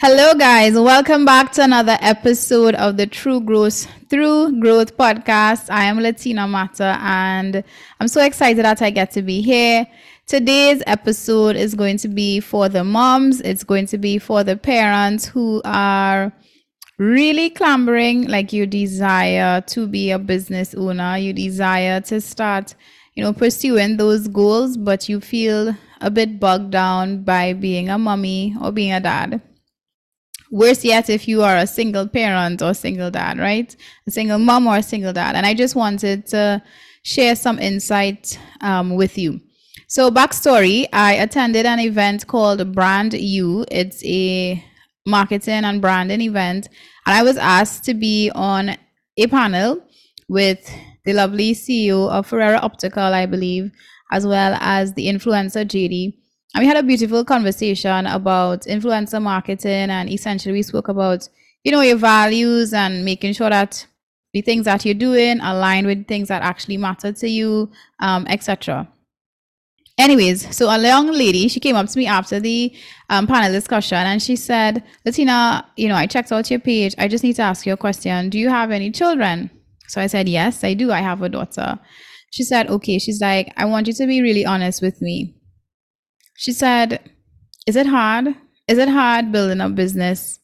Hello, guys. Welcome back to another episode of the True Growth Through Growth podcast. I am Latina Mata, and I'm so excited that I get to be here. Today's episode is going to be for the moms, it's going to be for the parents who are really clambering like you desire to be a business owner, you desire to start, you know, pursuing those goals, but you feel a bit bogged down by being a mommy or being a dad worse yet if you are a single parent or single dad right? A single mom or a single dad. And i just wanted to share some insight um, with you. So backstory i attended an event called brand you it's a marketing and branding event. And i was asked to be on a panel with the lovely ceo of ferrera optical i believe as well as the influencer jd and we had a beautiful conversation about influencer marketing and essentially we spoke about you know your values and making sure that the things that you're doing align with things that actually matter to you um, etc anyways so a young lady she came up to me after the um, panel discussion and she said latina you know i checked out your page. I just need to ask you a question. Do you have any children? So i said yes i do. I have a daughter. She said okay. She's like i want you to be really honest with me she said, Is it hard? Is it hard building a business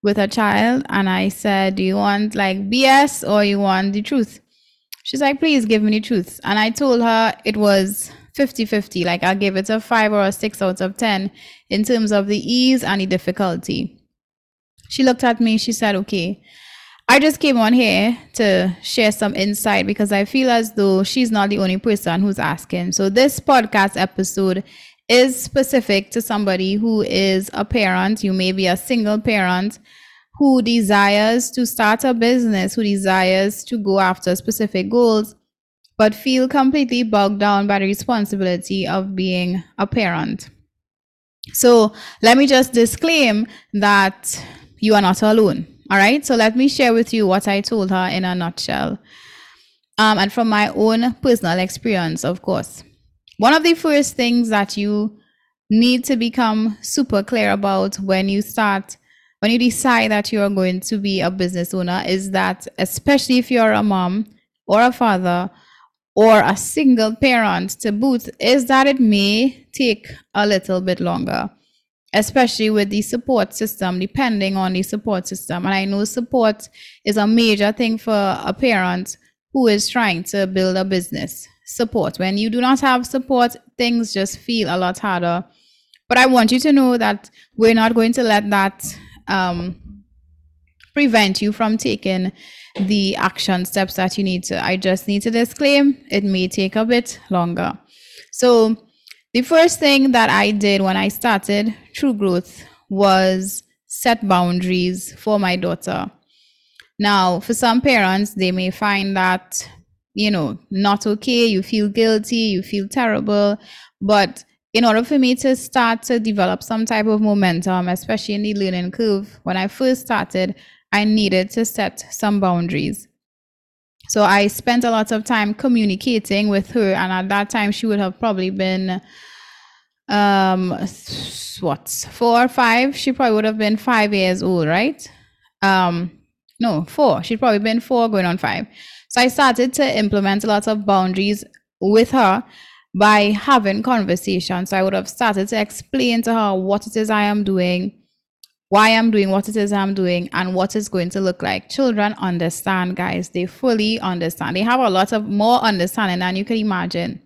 with a child? And I said, Do you want like BS or you want the truth? She's like, Please give me the truth. And I told her it was 50 50. Like I'll give it a five or a six out of 10 in terms of the ease and the difficulty. She looked at me, she said, Okay. I just came on here to share some insight because I feel as though she's not the only person who's asking. So, this podcast episode is specific to somebody who is a parent, you may be a single parent who desires to start a business, who desires to go after specific goals, but feel completely bogged down by the responsibility of being a parent. So let me just disclaim that you are not alone. All right. So let me share with you what I told her in a nutshell. Um, and from my own personal experience, of course. One of the first things that you need to become super clear about when you start, when you decide that you are going to be a business owner, is that especially if you're a mom or a father or a single parent to boot, is that it may take a little bit longer especially with the support system, depending on the support system. And I know support is a major thing for a parent who is trying to build a business support. When you do not have support, things just feel a lot harder. But I want you to know that we're not going to let that um, prevent you from taking the action steps that you need to. I just need to disclaim it may take a bit longer. So, the first thing that I did when I started True Growth was set boundaries for my daughter. Now, for some parents, they may find that you know, not okay, you feel guilty, you feel terrible. But in order for me to start to develop some type of momentum, especially in the learning curve, when I first started, I needed to set some boundaries. So I spent a lot of time communicating with her, and at that time, she would have probably been um what four or five she probably would have been five years old right um no four she'd probably been four going on five so I started to implement a lot of boundaries with her by having conversations. So I would have started to explain to her what it is I am doing, why I'm doing what it is I'm doing, and what it's going to look like. Children understand, guys. They fully understand. They have a lot of more understanding than you can imagine.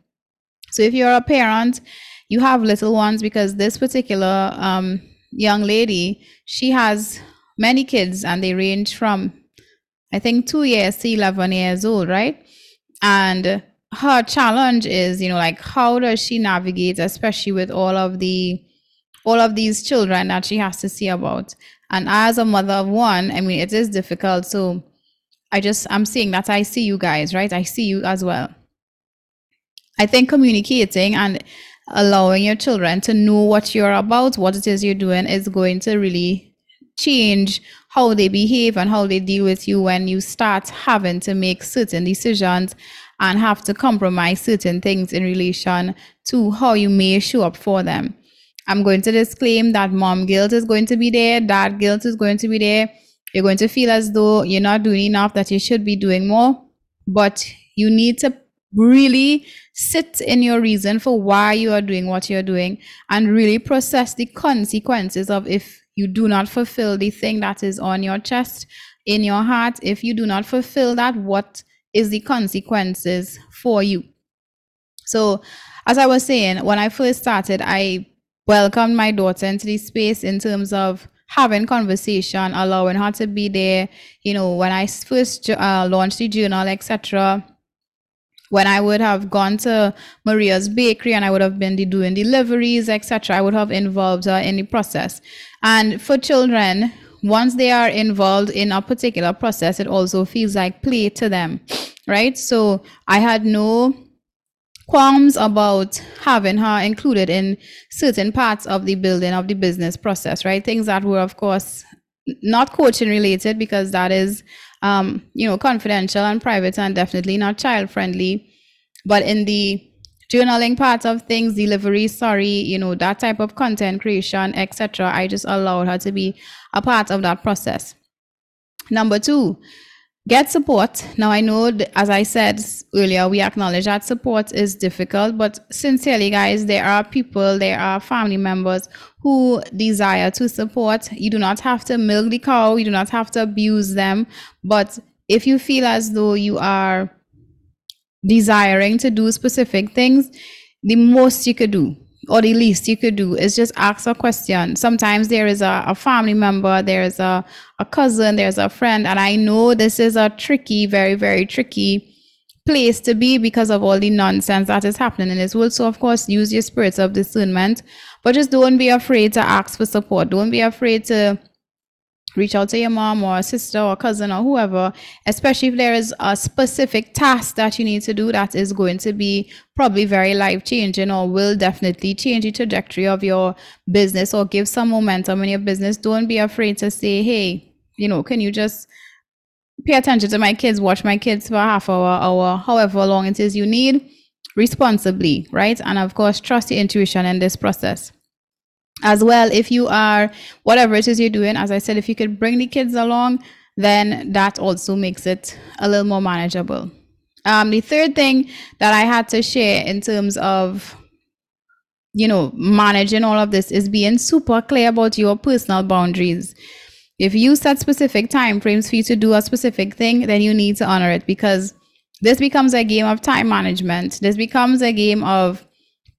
So if you're a parent, you have little ones because this particular um, young lady, she has many kids and they range from I think two years to 11 years old, right? And her challenge is, you know, like how does she navigate, especially with all of the all of these children that she has to see about. And as a mother of one, I mean, it is difficult. So I just, I'm seeing that I see you guys, right? I see you as well. I think communicating and allowing your children to know what you're about, what it is you're doing, is going to really change how they behave and how they deal with you when you start having to make certain decisions and have to compromise certain things in relation to how you may show up for them. I'm going to disclaim that mom guilt is going to be there, dad guilt is going to be there. You're going to feel as though you're not doing enough, that you should be doing more. But you need to really sit in your reason for why you are doing what you're doing and really process the consequences of if you do not fulfill the thing that is on your chest, in your heart. If you do not fulfill that, what is the consequences for you? So, as I was saying, when I first started, I welcomed my daughter into the space in terms of having conversation, allowing her to be there. You know, when I first uh, launched the journal, etc when I would have gone to Maria's bakery and I would have been doing deliveries, etc., I would have involved her in the process. And for children, once they are involved in a particular process, it also feels like play to them, right? So I had no qualms about having her included in certain parts of the building of the business process, right? Things that were, of course, not coaching related because that is um, you know, confidential and private and definitely not child friendly. But in the journaling part of things, delivery, sorry, you know, that type of content creation, etc., I just allowed her to be a part of that process. Number two, get support. Now, I know, as I said earlier, we acknowledge that support is difficult, but sincerely, guys, there are people, there are family members who desire to support. You do not have to milk the cow, you do not have to abuse them. But if you feel as though you are desiring to do specific things, the most you could do or the least you could do is just ask a question. Sometimes there is a, a family member, there is a, a cousin, there's a friend, and I know this is a tricky, very, very tricky place to be because of all the nonsense that is happening in this world. So, of course, use your spirits of discernment, but just don't be afraid to ask for support. Don't be afraid to reach out to your mom or sister or cousin or whoever, especially if there is a specific task that you need to do that is going to be probably very life changing or will definitely change the trajectory of your business or give some momentum in your business. Don't be afraid to say, hey, you know, can you just pay attention to my kids, watch my kids for half hour, hour, however long it is you need responsibly, right? And of course, trust your intuition in this process as well if you are whatever it is you're doing as i said if you could bring the kids along then that also makes it a little more manageable. Um, the third thing that i had to share in terms of you know managing all of this is being super clear about your personal boundaries. If you set specific time frames for you to do a specific thing then you need to honor it because this becomes a game of time management. This becomes a game of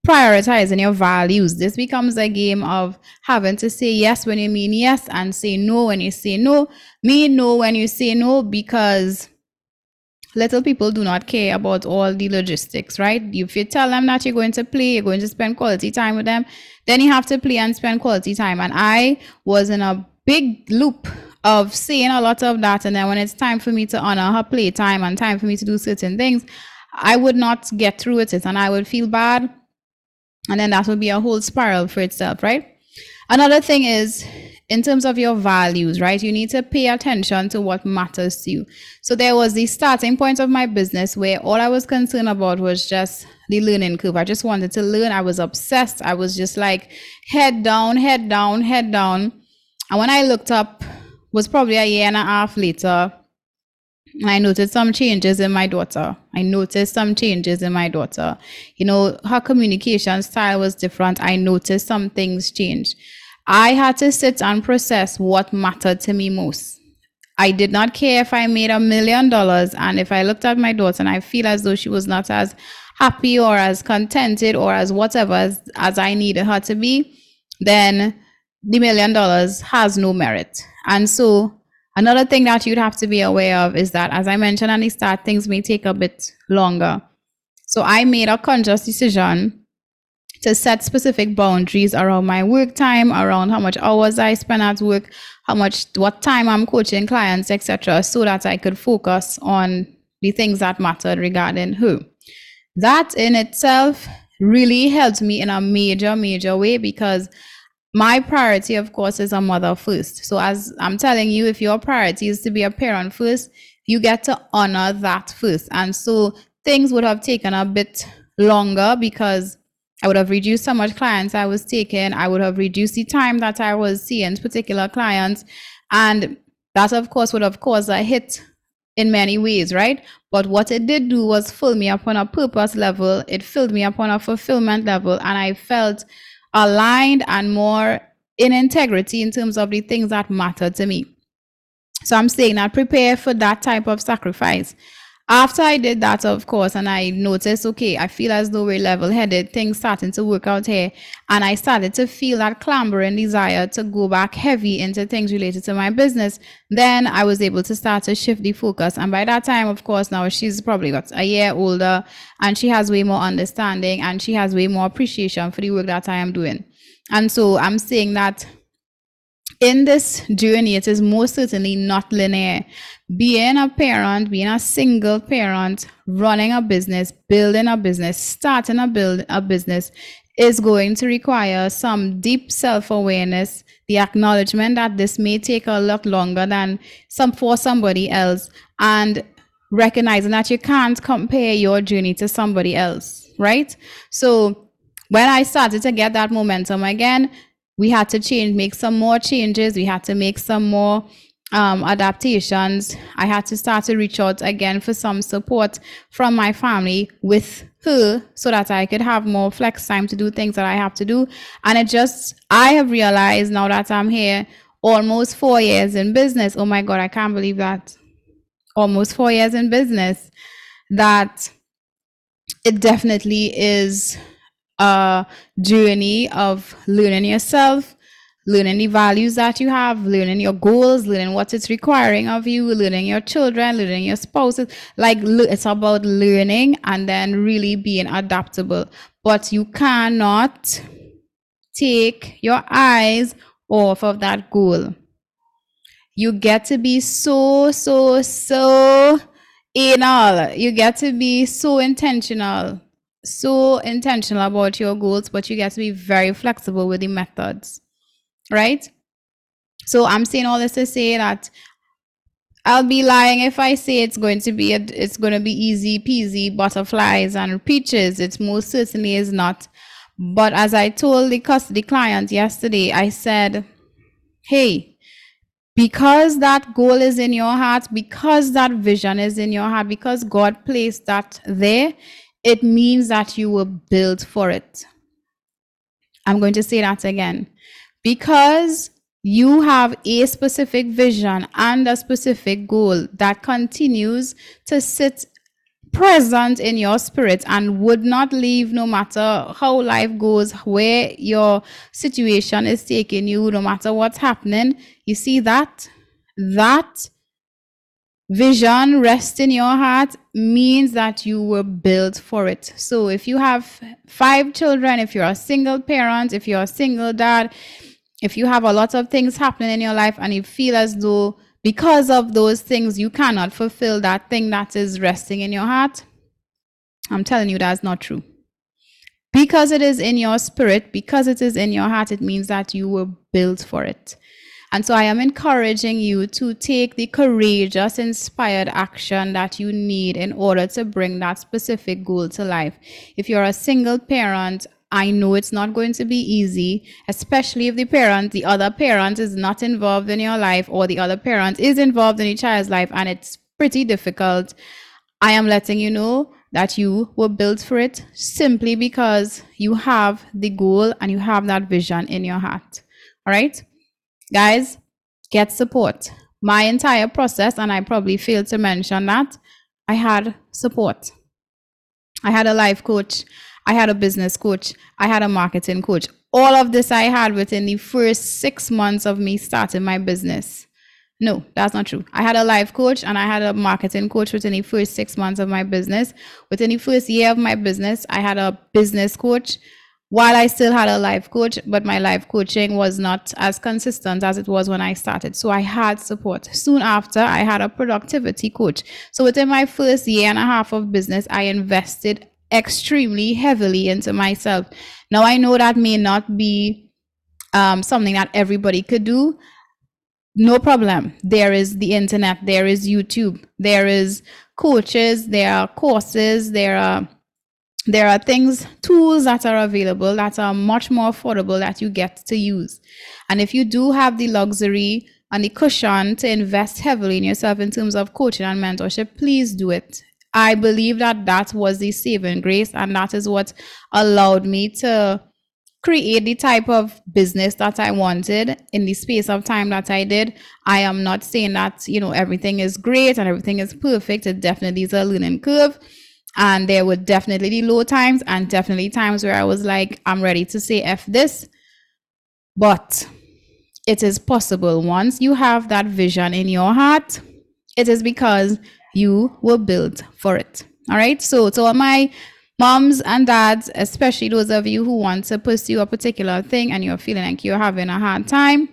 prioritizing your values. This becomes a game of having to say yes when you mean yes and say no when you say no. Mean no when you say no because little people do not care about all the logistics, right? If you tell them that you're going to play, you're going to spend quality time with them, then you have to play and spend quality time. And I was in a big loop of saying a lot of that. And then when it's time for me to honor her play time and time for me to do certain things, I would not get through with it and I would feel bad and then that will be a whole spiral for itself, right? Another thing is in terms of your values, right? You need to pay attention to what matters to you. So there was the starting point of my business where all I was concerned about was just the learning curve. I just wanted to learn. I was obsessed. I was just like head down, head down, head down. And when I looked up, was probably a year and a half later, I noticed some changes in my daughter. I noticed some changes in my daughter. You know, her communication style was different. I noticed some things changed. I had to sit and process what mattered to me most. I did not care if I made a million dollars and if I looked at my daughter and I feel as though she was not as happy or as contented or as whatever as, as I needed her to be, then the million dollars has no merit. And so Another thing that you'd have to be aware of is that, as I mentioned at the start, things may take a bit longer. So I made a conscious decision to set specific boundaries around my work time, around how much hours I spend at work, how much, what time I'm coaching clients, etc., so that I could focus on the things that mattered regarding who. That in itself really helped me in a major, major way because my priority, of course, is a mother first. So, as I'm telling you, if your priority is to be a parent first, you get to honor that first. And so, things would have taken a bit longer because I would have reduced how much clients I was taking. I would have reduced the time that I was seeing particular clients. And that, of course, would have caused a hit in many ways, right? But what it did do was fill me up on a purpose level. It filled me up on a fulfillment level. And I felt aligned and more in integrity in terms of the things that matter to me. So I'm saying that prepare for that type of sacrifice after I did that, of course, and I noticed, okay, I feel as though we're level headed, things starting to work out here. And I started to feel that clambering desire to go back heavy into things related to my business. Then I was able to start to shift the focus. And by that time, of course, now she's probably got a year older and she has way more understanding and she has way more appreciation for the work that I am doing. And so I'm saying that in this journey, it is most certainly not linear. Being a parent, being a single parent, running a business, building a business, starting a build a business is going to require some deep self-awareness, the acknowledgement that this may take a lot longer than some for somebody else, and recognizing that you can't compare your journey to somebody else, right? So when I started to get that momentum again, we had to change, make some more changes. We had to make some more um, adaptations. I had to start to reach out again for some support from my family with her so that I could have more flex time to do things that I have to do. And it just, I have realized now that I'm here almost four years in business. Oh my God, I can't believe that. Almost four years in business, that it definitely is a journey of learning yourself, learning the values that you have, learning your goals, learning what it's requiring of you, learning your children, learning your spouses. Like it's about learning and then really being adaptable. But you cannot take your eyes off of that goal. You get to be so, so, so anal. You get to be so intentional so intentional about your goals, but you get to be very flexible with the methods, right? So I'm saying all this to say that I'll be lying if I say it's going to be a, it's going to be easy peasy butterflies and peaches. It most certainly is not. But as I told the custody client yesterday, I said, "Hey, because that goal is in your heart, because that vision is in your heart, because God placed that there, it means that you were built for it. I'm going to say that again. Because you have a specific vision and a specific goal that continues to sit present in your spirit and would not leave no matter how life goes, where your situation is taking you, no matter what's happening. You see that? That vision rest in your heart means that you were built for it. So if you have five children, if you're a single parent, if you're a single dad, if you have a lot of things happening in your life and you feel as though because of those things you cannot fulfill that thing that is resting in your heart, I'm telling you that's not true. Because it is in your spirit, because it is in your heart, it means that you were built for it. And so I am encouraging you to take the courageous, inspired action that you need in order to bring that specific goal to life. If you're a single parent, I know it's not going to be easy, especially if the parent, the other parent is not involved in your life or the other parent is involved in your child's life and it's pretty difficult. I am letting you know that you were built for it simply because you have the goal and you have that vision in your heart. All right guys, get support. My entire process, and I probably failed to mention that, I had support. I had a life coach, I had a business coach, I had a marketing coach. All of this I had within the first six months of me starting my business. No, that's not true. I had a life coach and I had a marketing coach within the first six months of my business. Within the first year of my business, I had a business coach while I still had a life coach, but my life coaching was not as consistent as it was when I started. So I had support. Soon after, I had a productivity coach. So within my first year and a half of business, I invested extremely heavily into myself. Now I know that may not be um, something that everybody could do. No problem. There is the internet, there is YouTube, there is coaches, there are courses, there are there are things, tools that are available that are much more affordable that you get to use. And if you do have the luxury and the cushion to invest heavily in yourself in terms of coaching and mentorship, please do it. I believe that that was the saving grace, and that is what allowed me to create the type of business that I wanted in the space of time that I did. I am not saying that, you know, everything is great and everything is perfect. It definitely is a learning curve. And there were definitely low times and definitely times where I was like, I'm ready to say F this. But it is possible once you have that vision in your heart, it is because you were built for it. All right. So, to all my moms and dads, especially those of you who want to pursue a particular thing and you're feeling like you're having a hard time,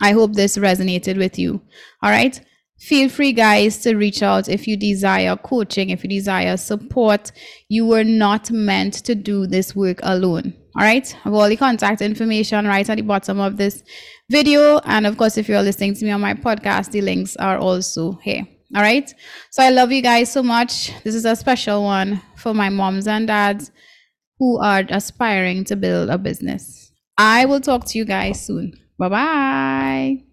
I hope this resonated with you. All right. Feel free, guys, to reach out if you desire coaching, if you desire support. You were not meant to do this work alone. All right. I have all the contact information right at the bottom of this video. And of course, if you're listening to me on my podcast, the links are also here. All right. So I love you guys so much. This is a special one for my moms and dads who are aspiring to build a business. I will talk to you guys soon. Bye bye.